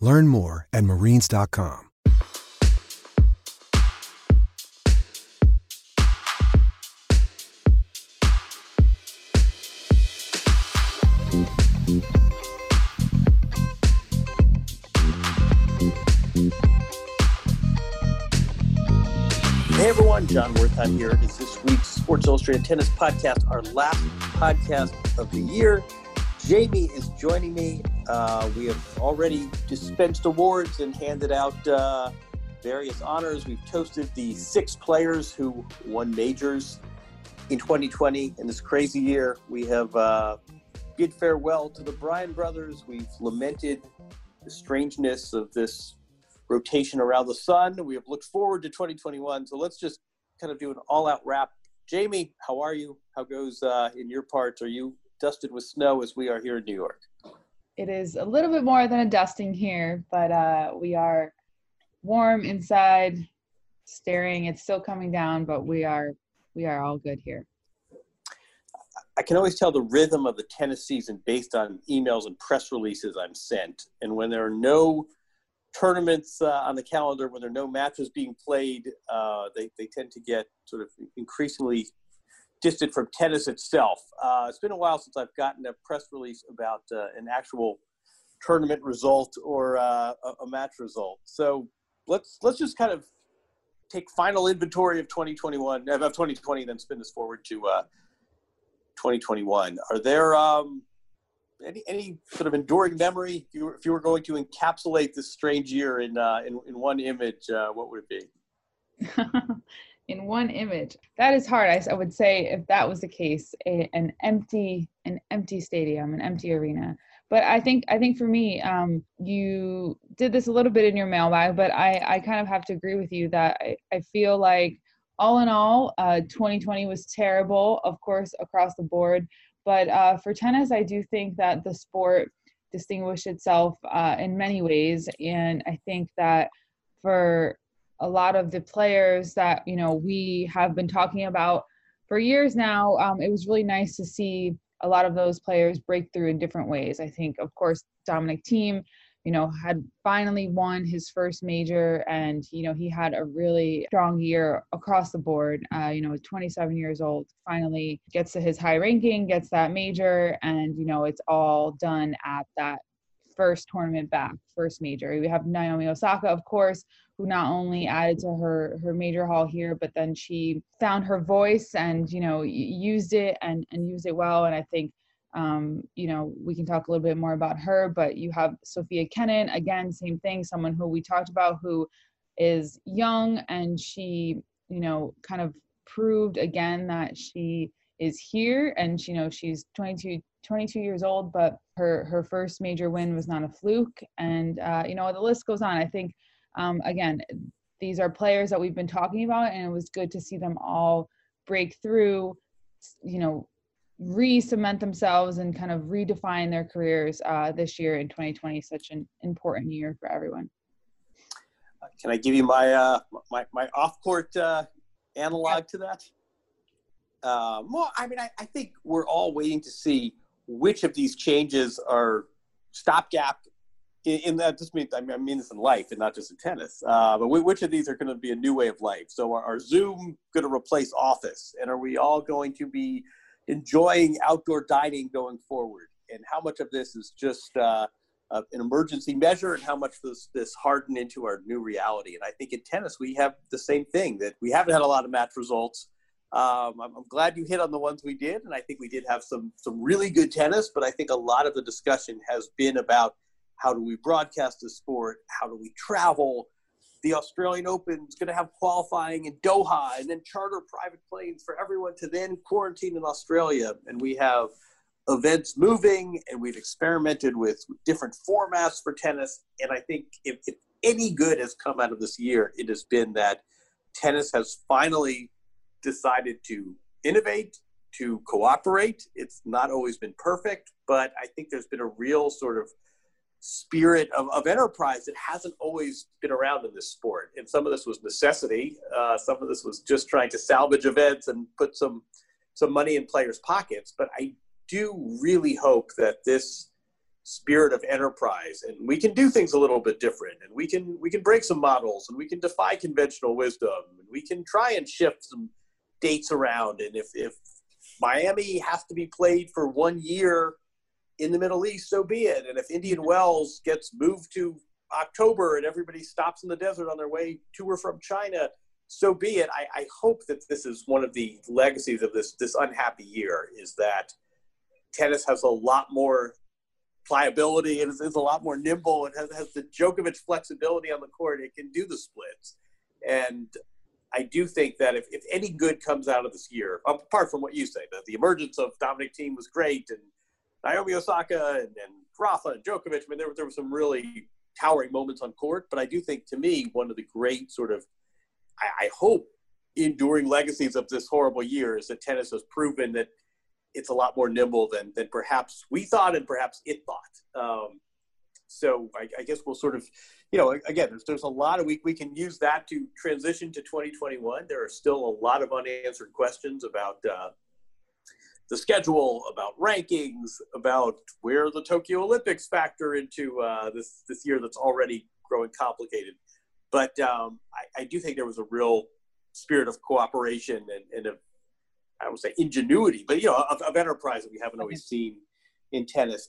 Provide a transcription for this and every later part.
Learn more at marines.com. Hey everyone, Jon Wertheim here. It's this week's Sports Illustrated Tennis Podcast, our last podcast of the year. Jamie is joining me. Uh, we have already dispensed awards and handed out uh, various honors. We've toasted the six players who won majors in 2020 in this crazy year. We have uh, bid farewell to the Bryan brothers. We've lamented the strangeness of this rotation around the sun. We have looked forward to 2021. So let's just kind of do an all-out wrap. Jamie, how are you? How goes uh, in your parts? Are you dusted with snow as we are here in New York? It is a little bit more than a dusting here, but uh, we are warm inside, staring. It's still coming down, but we are we are all good here. I can always tell the rhythm of the tennis season based on emails and press releases I'm sent. And when there are no tournaments uh, on the calendar, when there are no matches being played, uh, they, they tend to get sort of increasingly distant from tennis itself. Uh, it's been a while since I've gotten a press release about uh, an actual tournament result or uh, a, match result. So let's let's just kind of take final inventory of 2021 of 2020, then spin this forward to uh, 2021. Are there um, any any sort of enduring memory? If you were, if you were going to encapsulate this strange year in uh, in, in one image, uh, what would it be? in one image, that is hard. I, I would say if that was the case, a, an empty an empty stadium, an empty arena. But I think I think for me, um, you did this a little bit in your mailbag, but I I kind of have to agree with you that I, I feel like all in all, uh, 2020 was terrible, of course, across the board. But uh, for tennis, I do think that the sport distinguished itself uh, in many ways. And I think that for a lot of the players that, you know, we have been talking about for years now, um, it was really nice to see a lot of those players break through in different ways. I think, of course, Dominic Thiem you know, had finally won his first major and, you know, he had a really strong year across the board. Uh, you know, 27 years old, finally gets to his high ranking, gets that major, and, you know, it's all done at that first tournament back, first major. We have Naomi Osaka, of course, who not only added to her her major haul here, but then she found her voice and you know used it and and used it well. And I think um, you know, we can talk a little bit more about her, but you have Sophia Kenin, again, same thing, someone who we talked about who is young and she, you know, kind of proved again that she is here and you know she's 22 22 years old but her her first major win was not a fluke. And uh, you know the list goes on. I think um, again these are players that we've been talking about and it was good to see them all break through you know re-cement themselves and kind of redefine their careers uh, this year in 2020 such an important year for everyone. Can i give you my uh, my, my off-court uh, analog to that? Uh, well i mean I, I think we're all waiting to see which of these changes are stopgap in, that just means I mean, this in life and not just in tennis. Uh, but which of these are going to be a new way of life? So are, are Zoom going to replace Office, and are we all going to be enjoying outdoor dining going forward and how much of this is just uh, uh, an emergency measure and how much this this hardened into our new reality. And I think in tennis we have the same thing that we haven't had a lot of match results. Um, I'm, I'm, glad you hit on the ones we did, and I think we did have some some really good tennis. But I think a lot of the discussion has been about how do we broadcast the sport, how do we travel. The Australian Open is going to have qualifying in Doha, and then charter private planes for everyone to then quarantine in Australia, and we have events moving and we've experimented with different formats for tennis. And I think if, if any good has come out of this year, it has been that tennis has finally decided to innovate, to cooperate. It's not always been perfect, but I think there's been a real sort of spirit of, of enterprise that hasn't always been around in this sport. And some of this was necessity. Uh, some of this was just trying to salvage events and put some some money in players' pockets. But I do really hope that this spirit of enterprise and we can do things a little bit different and we can we can break some models and we can defy conventional wisdom and we can try and shift some dates around and if if Miami has to be played for one year in the Middle East, so be it. And if Indian Wells gets moved to October and everybody stops in the desert on their way to or from China, so be it. I, I hope that this is one of the legacies of this this unhappy year is that tennis has a lot more pliability and is, is a lot more nimble and has, has the Djokovic flexibility on the court. It can do the splits. And I do think that if, if any good comes out of this year, apart from what you say, that the emergence of Dominic Thiem was great and Naomi Osaka and, and Rafa and Djokovic, I mean, there, there were some really towering moments on court. But I do think, to me, one of the great sort of, I, I hope, enduring legacies of this horrible year is that tennis has proven that – it's a lot more nimble than than perhaps we thought and perhaps it thought. Um, so I, I, guess we'll sort of, you know, again, there's, there's a lot of we we can use that to transition to 2021. There are still a lot of unanswered questions about uh, the schedule, about rankings, about where the Tokyo Olympics factor into uh, this this year that's already growing complicated. But um, I, I, do think there was a real spirit of cooperation and, and of I would say ingenuity, but you know, of, of enterprise that we haven't always seen in tennis.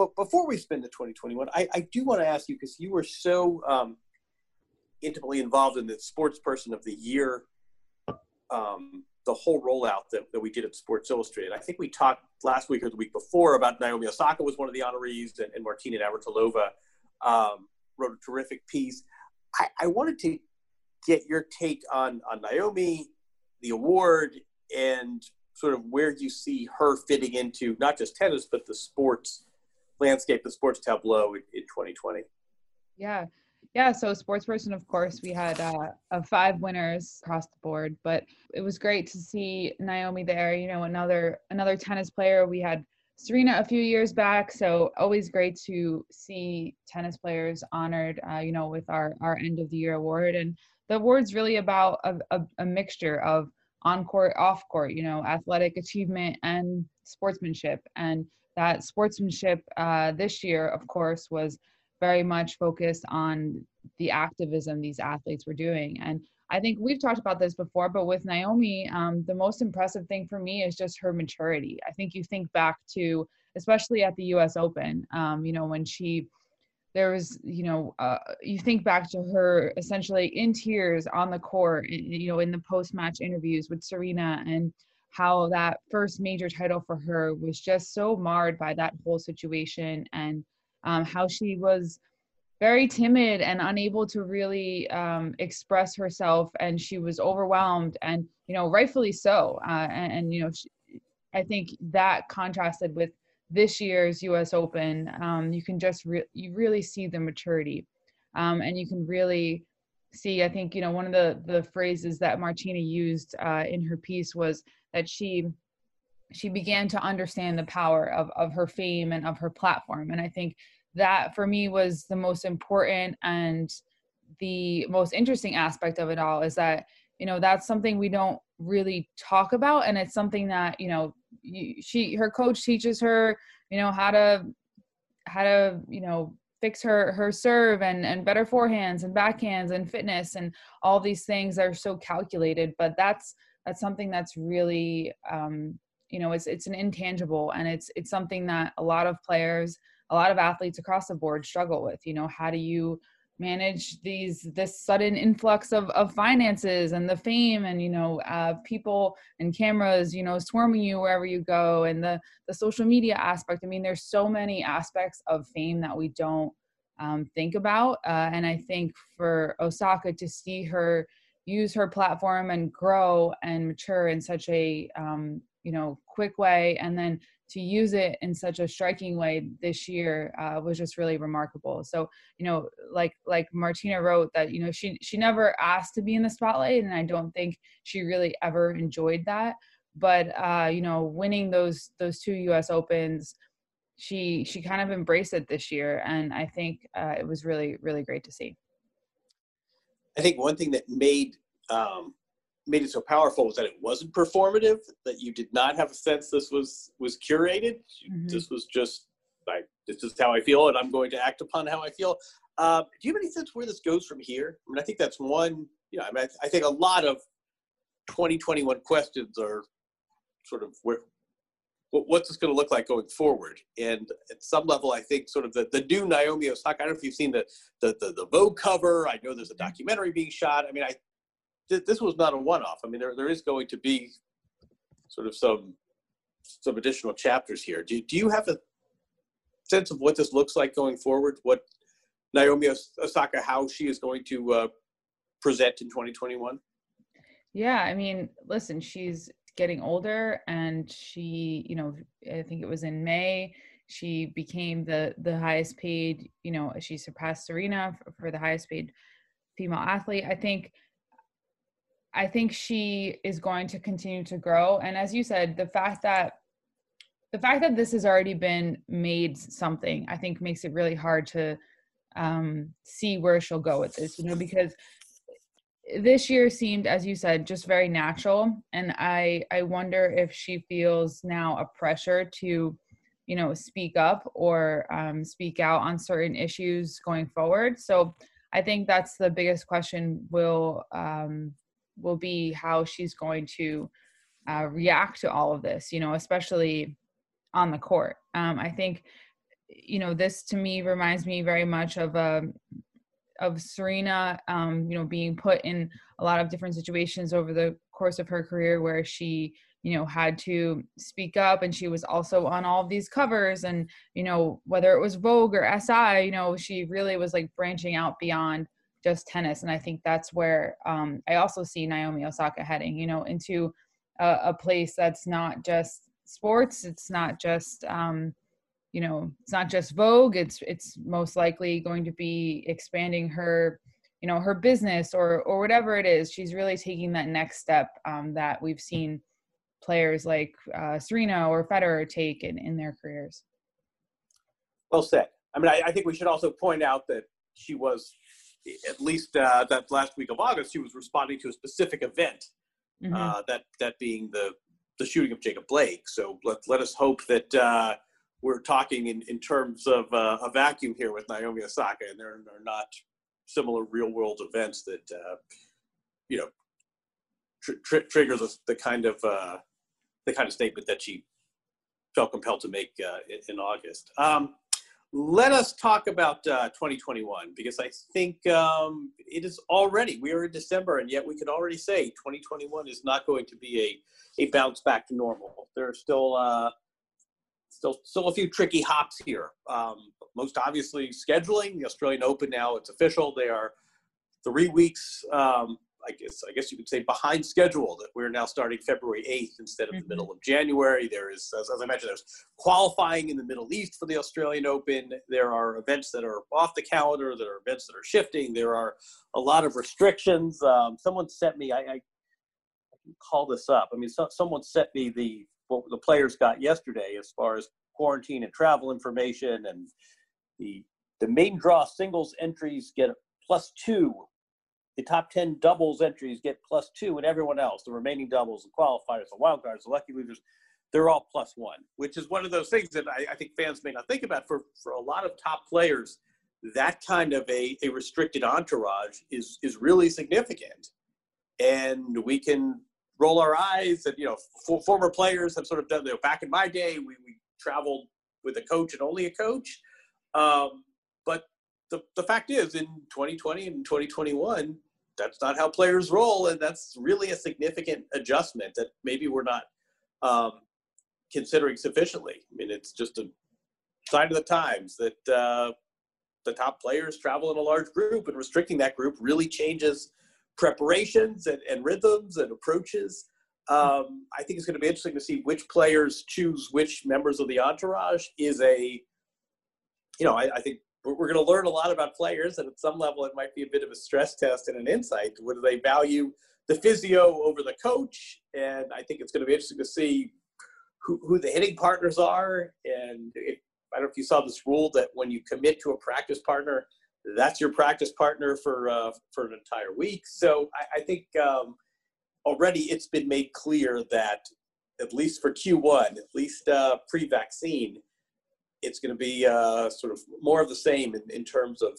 but before we spin to 2021, I, I do want to ask you because you were so um, intimately involved in the Sports Person of the Year, um, the whole rollout that, that we did at Sports Illustrated. I think we talked last week or the week before about Naomi Osaka was one of the honorees, and, and Martina Navratilova um, wrote a terrific piece. I, I wanted to get your take on on Naomi, the award, and sort of where you see her fitting into not just tennis but the sports landscape, the sports tableau in, in 2020. Yeah. Yeah, so sports person, of course, we had uh, uh, five winners across the board, but it was great to see Naomi there. You know, another another tennis player. We had Serena a few years back, so always great to see tennis players honored. Uh, you know, with our our end of the year award, and the award's really about a, a, a mixture of on court, off court, you know, athletic achievement and sportsmanship. And that sportsmanship uh, this year, of course, was very much focused on the activism these athletes were doing. And I think we've talked about this before, but with Naomi, um, the most impressive thing for me is just her maturity. I think you think back to, especially at the US Open, um, you know, when she there was you know uh, you think back to her essentially in tears on the court you know in the post match interviews with serena and how that first major title for her was just so marred by that whole situation and um, how she was very timid and unable to really um, express herself and she was overwhelmed and you know rightfully so uh, and, and, you know she, i think that contrasted with this year's U.S. Open, um, you can just re- you really see the maturity, um, and you can really see. I think you know one of the the phrases that Martina used uh, in her piece was that she she began to understand the power of of her fame and of her platform, and I think that for me was the most important and the most interesting aspect of it all is that you know that's something we don't really talk about and it's something that you know she her coach teaches her you know how to how to you know fix her her serve and and better forehands and backhands and fitness and all these things are so calculated but that's that's something that's really um you know it's it's an intangible and it's it's something that a lot of players a lot of athletes across the board struggle with you know how do you manage these this sudden influx of, of finances and the fame and you know uh, people and cameras you know swarming you wherever you go and the the social media aspect. I mean there's so many aspects of fame that we don't um, think about uh, and i think for osaka to see her use her platform and grow and mature in such a um, you know quick way and then to use it in such a striking way this year uh, was just really remarkable. So you know, like like Martina wrote that you know she she never asked to be in the spotlight, and I don't think she really ever enjoyed that. But uh, you know, winning those those two U.S. Opens, she she kind of embraced it this year, and I think uh, it was really really great to see. I think one thing that made um, made it so powerful was that it wasn't performative that you did not have a sense this was was curated mm-hmm. this was just like this is how i feel and i'm going to act upon how i feel uh, do you have any sense where this goes from here i mean i think that's one you know i mean i, I think a lot of 2021 questions are sort of where what's this going to look like going forward? And at some level, I think sort of the, the new Naomi Osaka. I don't know if you've seen the, the the the Vogue cover. I know there's a mm-hmm. documentary being shot. I mean, I this was not a one-off. I mean, there, there is going to be sort of some some additional chapters here. Do, do you have a sense of what this looks like going forward? What Naomi Osaka, how she is going to uh, present in 2021? Yeah, I mean, listen, she's getting older, and she, you know, I think it was in May she became the the highest paid. You know, she surpassed Serena for, for the highest paid female athlete. I think I think she is going to continue to grow. And as you said, the fact that the fact that this has already been made something, I think makes it really hard to um, see where she'll go with this, you know, because this year seemed, as you said, just very natural. And I, I wonder if she feels now a pressure to, you know, speak up or um, speak out on certain issues going forward. So I think that's the biggest question. Will um, will be how she's going to uh, react to all of this, you know, especially on the court. Um, I think, you know, this to me reminds me very much of a um, of Serena, um, you know, being put in a lot of different situations over the course of her career where she, you know, had to speak up and she was also on all of these covers and, you know, whether it was Vogue or SI, you know, she really was like branching out beyond just tennis. And I think that's where um, I also see Naomi Osaka heading, you know, into a, a place that's not just sports. It's not just, um, you know, it's not just Vogue. It's it's most likely going to be expanding her, you know, her business or or whatever it is. She's really taking that next step um, that we've seen players like uh, Serena or Federer take in, in their careers. Well said. I mean, I, I think we should also point out that she was at least uh, that last week of August, she was responding to a specific event, mm-hmm. uh, that that being the the shooting of Jacob Blake. So let let us hope that uh, we're talking in, in terms of uh, a vacuum here with Naomi Osaka, and there are not similar real world events that uh, you know tr- tr- trigger the, the kind of uh, the kind of statement that she felt compelled to make in, in, August. Um, let us talk about uh, 2021 because I think um, it is already, we are in December, and yet we could already say 2021 is not going to be a, a bounce back to normal. There are still, uh, still, still a few tricky hops here. Um, most obviously, scheduling the Australian Open now, it's official. They are three weeks um, I guess I guess you could say behind schedule that we're now starting February 8th instead of mm-hmm. the middle of January. There is, as, as, I mentioned, there's qualifying in the Middle East for the Australian Open. There are events that are off the calendar. There are events that are shifting. There are a lot of restrictions. Um, someone sent me. I, I, I, can call this up. I mean, so, someone sent me the what the players got yesterday as far as quarantine and travel information and the the main draw singles entries get plus two. The top 10 doubles entries get plus two, and everyone else, the remaining doubles, the qualifiers, the wild cards, the lucky losers, they're all plus one, which is one of those things that I, I think fans may not think about. For, for a lot of top players, that kind of a, a restricted entourage is, is really significant. And we can roll our eyes and, you know, for, former players have sort of done, you know, back in my day, we, we traveled with a coach and only a coach. Um, but the, the fact is, in 2020 and 2021, that's not how players roll, and that's really a significant adjustment that maybe we're not um, considering sufficiently. I mean, it's just a sign of the times that uh, the top players travel in a large group, and restricting that group really changes preparations and, and rhythms and approaches. Um, I think it's going to be interesting to see which players choose which members of the entourage. Is a, you know, I, I think we're, going to learn a lot about players, and at some level, it might be a bit of a stress test and an insight. Would they value the physio over the coach? And I think it's going to be interesting to see who, who the hitting partners are. And if, I don't know if you saw this rule that when you commit to a practice partner, that's your practice partner for uh, for an entire week. So I, I think um, already it's been made clear that at least for Q1, at least uh, pre-vaccine, it's going to be uh, sort of more of the same in, in terms of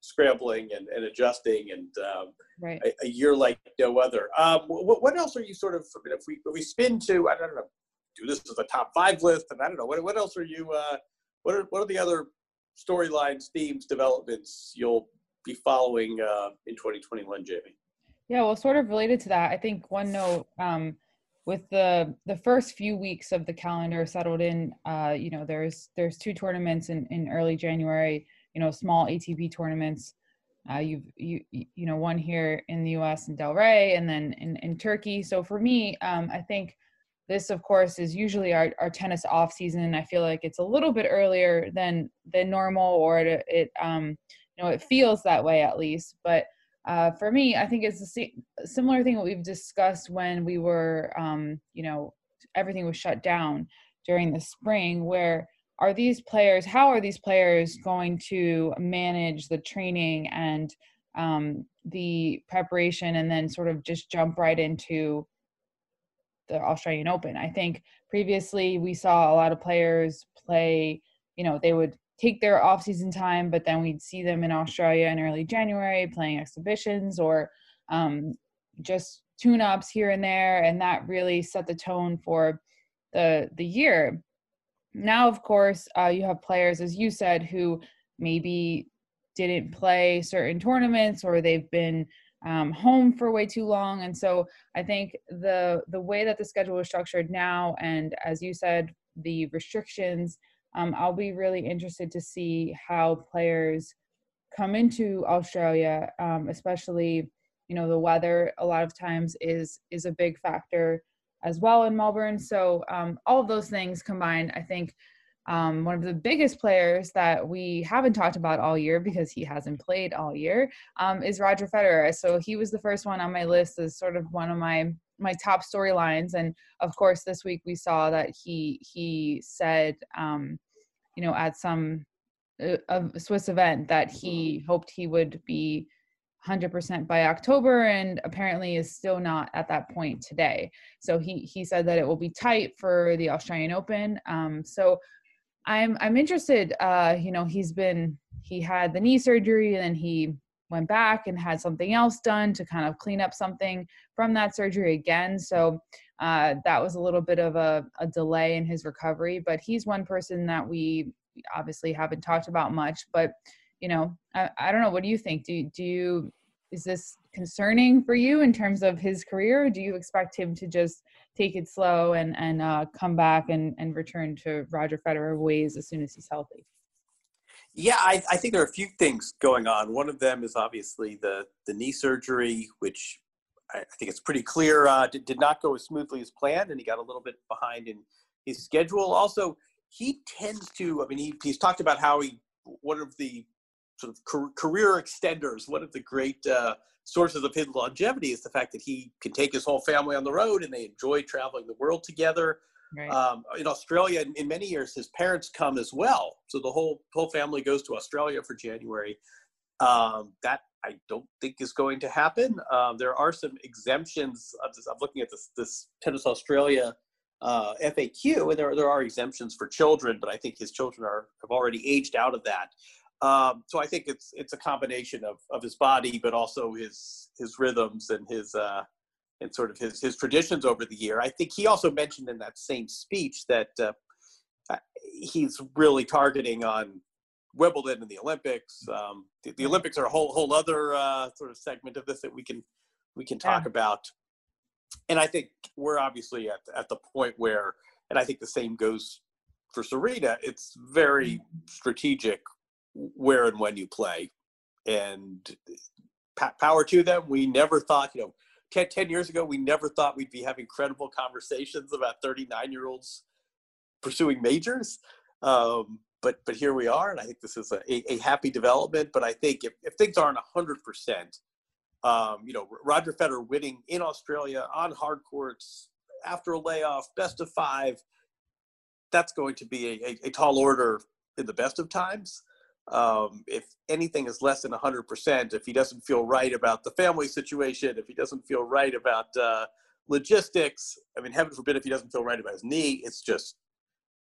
scrambling and, and adjusting and um, right. a, a, year like no other. Um, what, what, else are you sort of, if we, if we spin to, I don't know, do this as a top five list, and I don't know, what, what else are you, uh, what, are, what are the other storylines, themes, developments you'll be following uh, in 2021, Jamie? Yeah, well, sort of related to that, I think one note, um, with the the first few weeks of the calendar settled in uh you know there's there's two tournaments in in early january you know small atp tournaments. Uh you've you you know one here in the us in delray and then in in turkey. So for me um i think this of course is usually our, our tennis off season. I feel like it's a little bit earlier than than normal or it, it um you know it feels that way at least. But uh, for me, I think it's a similar thing that we've discussed when we were, um, you know, everything was shut down during the spring. Where are these players? How are these players going to manage the training and um, the preparation, and then sort of just jump right into the Australian Open? I think previously we saw a lot of players play. You know, they would take their off season time, but then we'd see them in Australia in early January playing exhibitions or um, just tune ups here and there. And that really set the tone for the, the year. Now, of course, uh, you have players, as you said, who maybe didn't play certain tournaments or they've been um, home for way too long. And so I think the the way that the schedule is structured now, and as you said, the restrictions um, I'll be really interested to see how players come into Australia, um, especially you know the weather. A lot of times is is a big factor as well in Melbourne. So um, all of those things combined, I think. Um, one of the biggest players that we haven't talked about all year because he hasn't played all year um, is Roger Federer. So he was the first one on my list as sort of one of my my top storylines and of course this week we saw that he he said um you know at some uh, a swiss event that he hoped he would be 100% by october and apparently is still not at that point today. So he he said that it will be tight for the australian open. Um so i'm i'm interested uh you know he's been he had the knee surgery and then he went back and had something else done to kind of clean up something from that surgery again. So uh, that was a little bit of a, a, delay in his recovery. But he's one person that we obviously haven't talked about much. But you know, I, I don't know. What do you think? Do do you is this concerning for you in terms of his career? do you expect him to just take it slow and and uh, come back and and return to Roger Federer ways as soon as he's healthy? Yeah, I, I, think there are a few things going on. One of them is obviously the the knee surgery, which I, I think it's pretty clear uh, did, did not go as smoothly as planned, and he got a little bit behind in his schedule. Also, he tends to. I mean, he, he's talked about how he one of the sort of career extenders, one of the great uh, sources of his longevity is the fact that he can take his whole family on the road and they enjoy traveling the world together. Right. Um, in Australia, in, in, many years, his parents come as well, so the whole whole family goes to Australia for January. Um, that I don't think is going to happen. Um, there are some exemptions. I'm, looking at this, this Tennis Australia uh, FAQ, and there, there are exemptions for children, but I think his children are have already aged out of that. Um, so I think it's it's a combination of, of his body, but also his his rhythms and his uh, and sort of his his traditions over the year. I think he also mentioned in that same speech that uh, he's really targeting on Wimbledon and the Olympics. Um, the, the, Olympics are a whole whole other uh, sort of segment of this that we can we can talk yeah. about. And I think we're obviously at at the point where, and I think the same goes for Serena. It's very mm-hmm. strategic where and when you play, and power to them. We never thought, you know, 10, 10 years ago, we never thought we'd be having credible conversations about 39 year olds pursuing majors. Um, but but here we are, and I think this is a, a, a happy development. But I think if, if things aren't hundred percent, um, you know, Roger Federer winning in Australia on hard courts after a layoff, best of five, that's going to be a, a, a tall order in the best of times. Um, if anything is less than 100%, if he doesn't feel right about the family situation, if he doesn't feel right about uh, logistics, I mean, heaven forbid if he doesn't feel right about his knee, it's just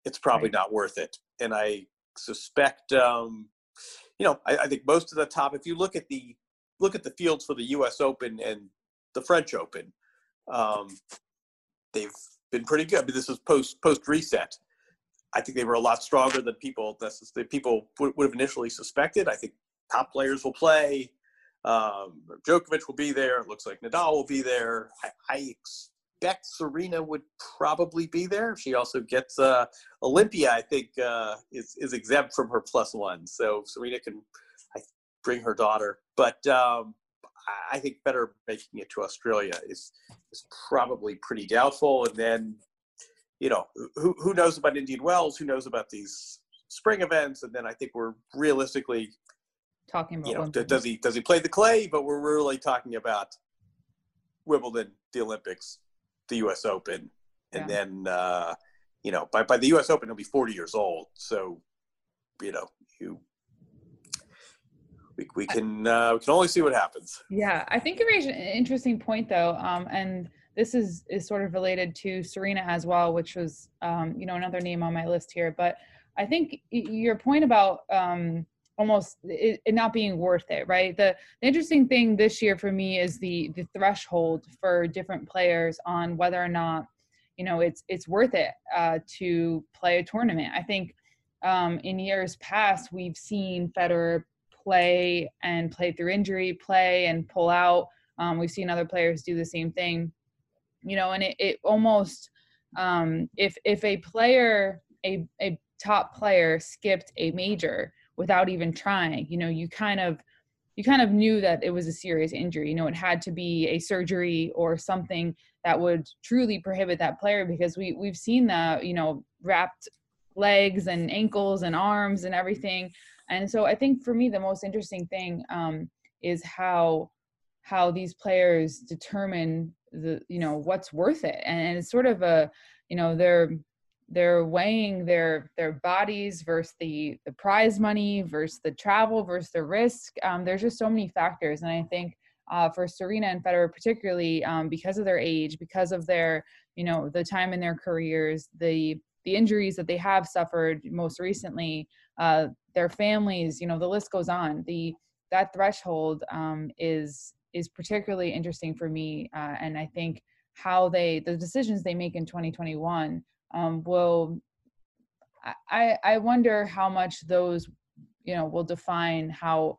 it's probably right. not worth it. And I suspect, um, you know, I, I, think most of the top. If you look at the look at the fields for the U.S. Open and the French Open, um, they've been pretty good. But this is post post reset. I think they were a lot stronger than people that people would, have initially suspected. I think top players will play. Um, Djokovic will be there. It looks like Nadal will be there. I, I expect Serena would probably be there. She also gets uh, Olympia. I think uh, is is exempt from her plus one, so Serena can I, bring her daughter. But um, I think Federer making it to Australia is is probably pretty doubtful. And then, you know, who who knows about Indian Wells? Who knows about these spring events? And then I think we're realistically talking about. You know, does he does he play the clay? But we're really talking about Wimbledon, the Olympics, the U.S. Open, and yeah. then uh, you know by by the U.S. Open he'll be 40 years old. So you know you we, we can uh, we can only see what happens. Yeah, I think you raised an interesting point though, um, and this is is sort of related to Serena as well, which was um, you know another name on my list here. But I think your point about um, almost it, it, not being worth it right? The, the, interesting thing this year for me is the the threshold for different players on whether or not you know it's it's worth it uh, to play a tournament. I think um, in years past we've seen Federer play and play through injury play and pull out. Um, we've seen other players do the same thing you know and it, it almost um, if if a player a, a top player skipped a major without even trying you know you kind of you kind of knew that it was a serious injury you know it had to be a surgery or something that would truly prohibit that player because we we've seen the you know wrapped legs and ankles and arms and everything. And so i think for me the most interesting thing um, is how how these players determine the you know what's worth it. And it's sort of a you know they're they're weighing their their bodies versus the the prize money versus the travel versus the risk. Um, there's just so many factors. And i think uh, for serena and federer particularly um, because of their age because of their you know the time in their careers the the injuries that they have suffered most recently uh, their families you know the list goes on. The that threshold um, is is particularly interesting for me uh, and i think how they the decisions they make in 2021 um, will I, I wonder how much those you know will define how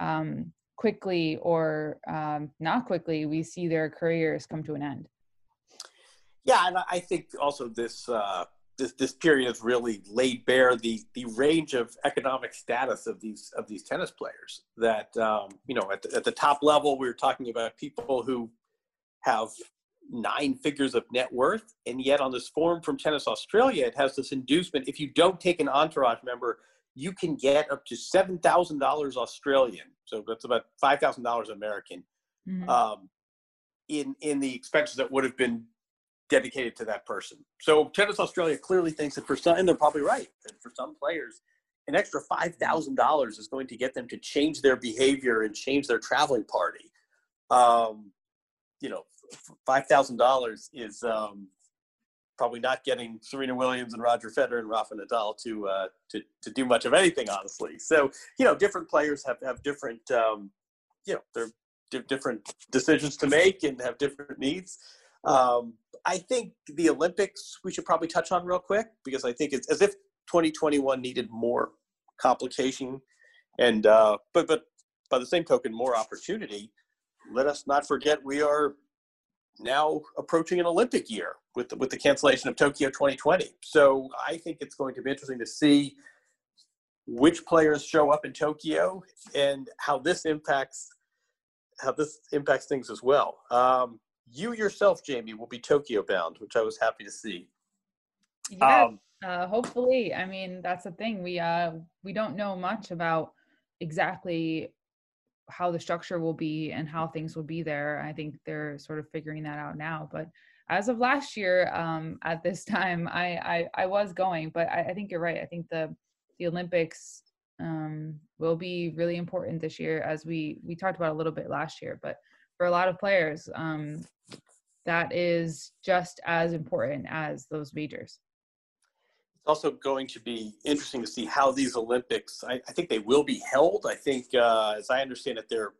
um, quickly or um, not quickly we see their careers come to an end. Yeah and i think also this uh, this this period has really laid bare the the range of economic status of these of these tennis players that um, you know at the, at the top level we were talking about people who have nine figures of net worth. And yet, on this form from Tennis Australia, it has this inducement if you don't take an entourage member, you can get up to $7,000 Australian. So that's about $5,000 American mm-hmm. um, in, in the expenses that would have been dedicated to that person. So Tennis Australia clearly thinks that for some, and they're probably right, that for some players, an extra five thousand dollars is going to get them to change their behavior and change their traveling party. Um, you know, five thousand dollars is um, probably not getting Serena Williams and Roger Federer and Rafa Nadal to uh, to to do much of anything, honestly. So you know, different players have have different um, you know they're different decisions to make and have different needs. Um, I think the Olympics we should probably touch on real quick because I think it's as if 2021 needed more complication and uh, but but by the same token more opportunity. Let us not forget we are now approaching an Olympic year with the, with the cancellation of Tokyo 2020. So I think it's going to be interesting to see which players show up in Tokyo and how this impacts how this impacts things as well. Um, you yourself, Jamie, will be Tokyo bound, which I was happy to see. Yeah, um, uh, hopefully. I mean, that's the thing. We uh we don't know much about exactly how the structure will be and how things will be there. I think they're sort of figuring that out now. But as of last year, um, at this time, I, I, I was going, but I, I, think you're right. I think the the Olympics um, will be really important this year, as we we talked about a little bit last year. But for a lot of players, um, that is just as important as those majors. It's also going to be interesting to see how these Olympics. I, I think they will be held. I think, uh, as I understand it, there are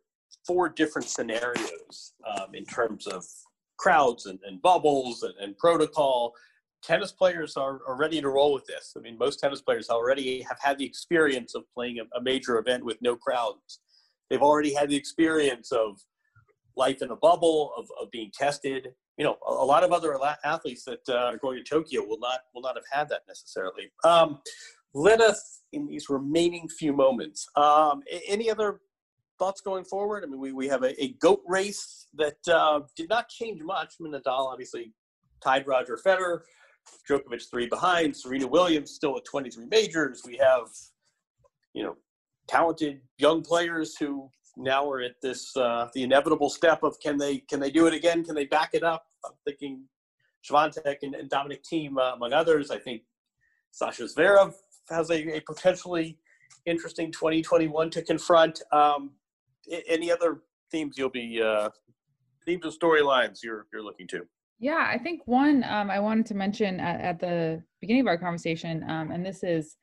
four different scenarios um, in terms of crowds and, and bubbles and, and, protocol. Tennis players are, are ready to roll with this. I mean, most tennis players already have had the experience of playing a, a major event with no crowds. They've already had the experience of life in a bubble, of, of being tested. You know, a, a lot of other athletes that uh, are going to Tokyo will not will not have had that necessarily. Um, let us, in these remaining few moments, um, any other thoughts going forward? I mean, we, we have a, a goat race that uh, did not change much. I mean, Nadal obviously tied Roger Federer, Djokovic three behind, Serena Williams still at 23 majors. We have, you know, talented young players who now we're at this uh, the inevitable step of can they can they do it again? Can they back it up? I'm thinking Swiatek and, and Dominic Thiem uh, among others. I think Sasha Zverev has a, a potentially interesting 2021 to confront. Um, any other themes you'll be uh, themes of storylines you're you're looking to? Yeah, I think one um, I wanted to mention at, at, the beginning of our conversation, um, and this is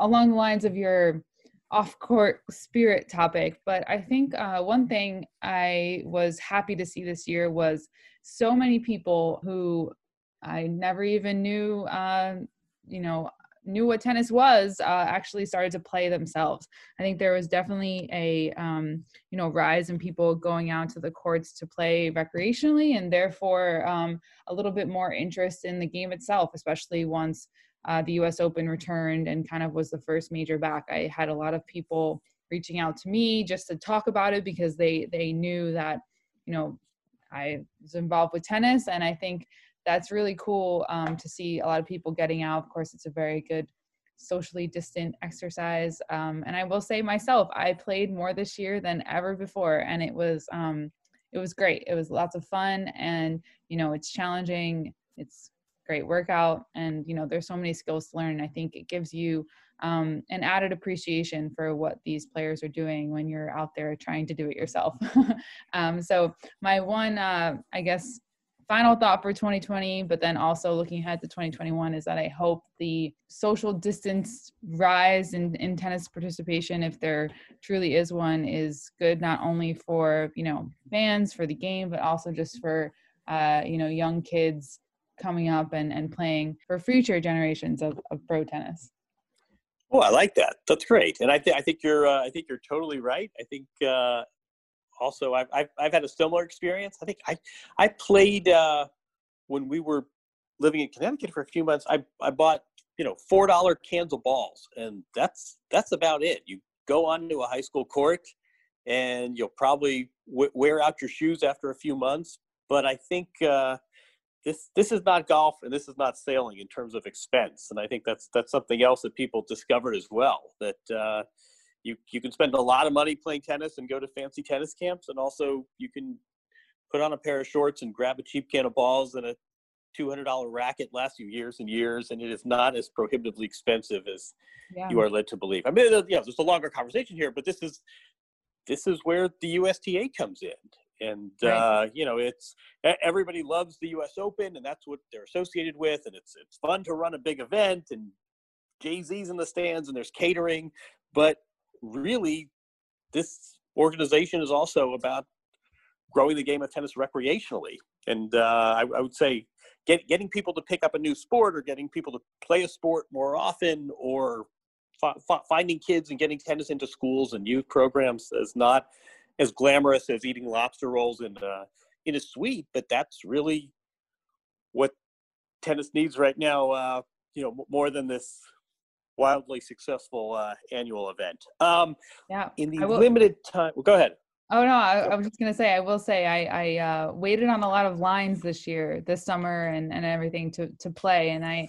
along the lines of your off-court spirit topic, but I think uh, one thing I was happy to see this year was so many people who I never even knew, uh, you know, knew what tennis was uh, actually started to play themselves. I think there was definitely a um, you know rise in people going out to the courts to play recreationally, and therefore um, a little bit more interest in the game itself, especially once uh, the U.S. Open returned and kind of was the first major back. I had a lot of people reaching out to me just to talk about it because they they knew that you know I was involved with tennis, and I think that's really cool um, to see a lot of people getting out. Of course, it's a very good socially distant exercise. Um, and I will say myself, I played more this year than ever before, and it was um, it was great. It was lots of fun, and you know, it's challenging. It's great workout, and you know, there's so many skills to learn. I think it gives you um, an added appreciation for what these players are doing when you're out there trying to do it yourself. um, so my one, uh, I guess, final thought for 2020, but then also looking ahead to 2021 is that I hope the social distance rise in, in tennis participation, if there truly is one, is good not only for you know fans for the game, but also just for uh, you know young kids coming up and, and playing for future generations of, of pro tennis. Oh, I like that. That's great, and I think I think you're uh, I think you're totally right. I think uh, also I've, I've, I've had a similar experience. I think I I played uh, when we were living in Connecticut for a few months. I I bought you know four dollar cans of balls, and that's that's about it. You go onto a high school court, and you'll probably w- wear out your shoes after a few months. But I think uh, this this is not golf and this is not sailing in terms of expense, and I think that's that's something else that people discovered as well. That uh, you you can spend a lot of money playing tennis and go to fancy tennis camps, and also you can put on a pair of shorts and grab a cheap can of balls and a $200 racket lasts you years and years, and it is not as prohibitively expensive as yeah. you are led to believe. I mean, yeah, there's a longer conversation here, but this is this is where the USTA comes in. And right. uh, you know, it's everybody loves the U.S. Open, and that's what they're associated with. And it's it's fun to run a big event, and Jay Z's in the stands, and there's catering. But really, this organization is also about growing the game of tennis recreationally. And uh, I, I, would say get, getting people to pick up a new sport or getting people to play a sport more often or f- finding kids and getting tennis into schools and youth programs is not as glamorous as eating lobster rolls in, uh, in a suite, but that's really what tennis needs right now, uh, you know, more than this wildly successful uh, annual event. Um, yeah. In the limited time, well, go ahead. Oh no, I, I, was just gonna say I will say I I uh, waited on a lot of lines this year, this summer, and and everything to to play, and I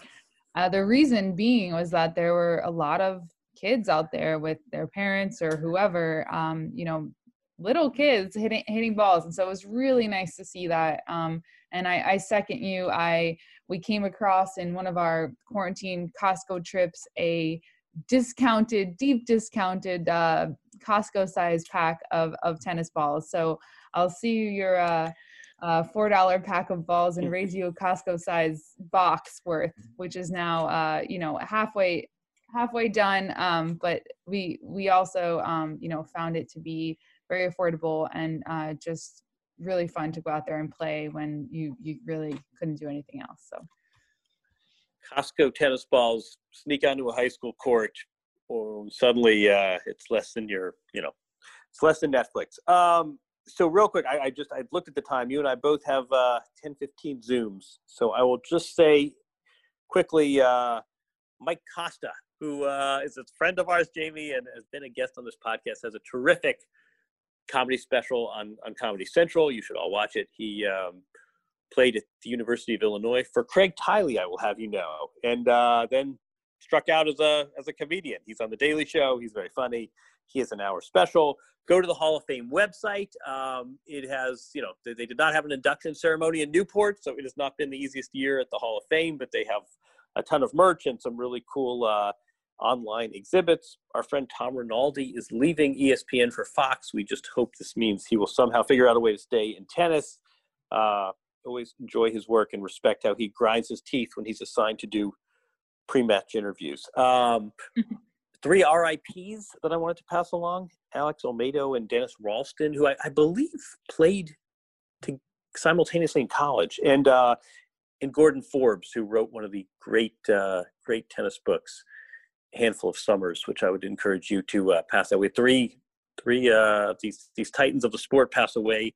uh, the reason being was that there were a lot of kids out there with their parents or whoever, um, you know, little kids hitting hitting balls, and so it was really nice to see that. Um, and I, I second you. I we came across in one of our quarantine Costco trips a discounted, deep discounted uh, Costco size pack of of tennis balls. So I'll see you your uh, uh, four dollar pack of balls and raise you a Costco size box worth, which is now uh, you know halfway halfway done. Um, but we we also um, you know found it to be very affordable and uh, just really fun to go out there and play when you you really couldn't do anything else. So. Costco tennis balls sneak onto a high school court, or suddenly uh, it's less than your, you know, it's less than Netflix. Um, so real quick, I, I, just I looked at the time. You and I both have uh, 10, 15 zooms. So I will just say quickly, uh, Mike Kosta, who uh, is a friend of ours, Jamie, and has been a guest on this podcast, has a terrific comedy special on on Comedy Central. You should all watch it. He um, played at the University of Illinois for Craig Tiley, I will have you know, and uh, then struck out as a as a comedian. He's on the Daily Show. He's very funny. He has an hour special. Go to the Hall of Fame website. Um, it has, you know, they, they, did not have an induction ceremony in Newport, so it has not been the easiest year at the Hall of Fame, but they have a ton of merch and some really cool uh, online exhibits. Our friend Tom Rinaldi is leaving ESPN for Fox. We just hope this means he will somehow figure out a way to stay in tennis. Uh, always enjoy his work and respect how he grinds his teeth when he's assigned to do pre-match interviews. Um, three RIPS that I wanted to pass along: Alex Olmedo and Dennis Ralston, who I, I believe played to simultaneously in college, and uh, and Gordon Forbes, who wrote one of the great uh, great tennis books, "Handful of Summers," which I would encourage you to uh, pass that way. Three three uh, these these titans of the sport pass away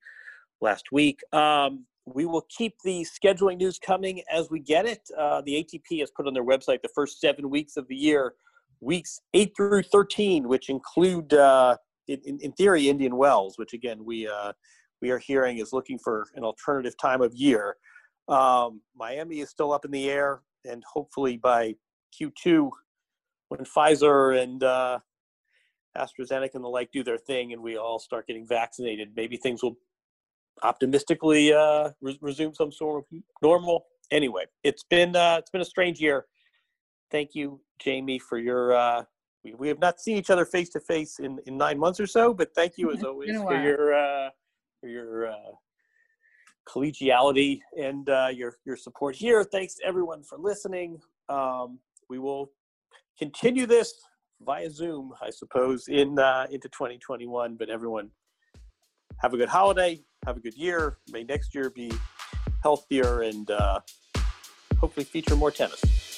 last week. Um, we will keep the scheduling news coming as we get it. Uh, the ATP has put on their website the first seven weeks of the year, weeks eight through 13, which include, uh, in, in, theory, Indian Wells, which again we uh, we are hearing is looking for an alternative time of year. Um, Miami is still up in the air, and hopefully by Q2, when Pfizer and uh, AstraZeneca and the like do their thing, and we all start getting vaccinated, maybe things will optimistically uh, re- resume some sort of normal. Anyway, it's been uh, it's been a strange year. Thank you, Jamie, for your. Uh, we, we have not seen each other face to face in in nine months or so, but thank you as always for your uh, for your uh, collegiality and uh, your your support here. Thanks to everyone for listening. Um, we will continue this via Zoom, I suppose, in uh, into 2021. But everyone, have a good holiday have a good year. May next year be healthier and uh, hopefully feature more tennis.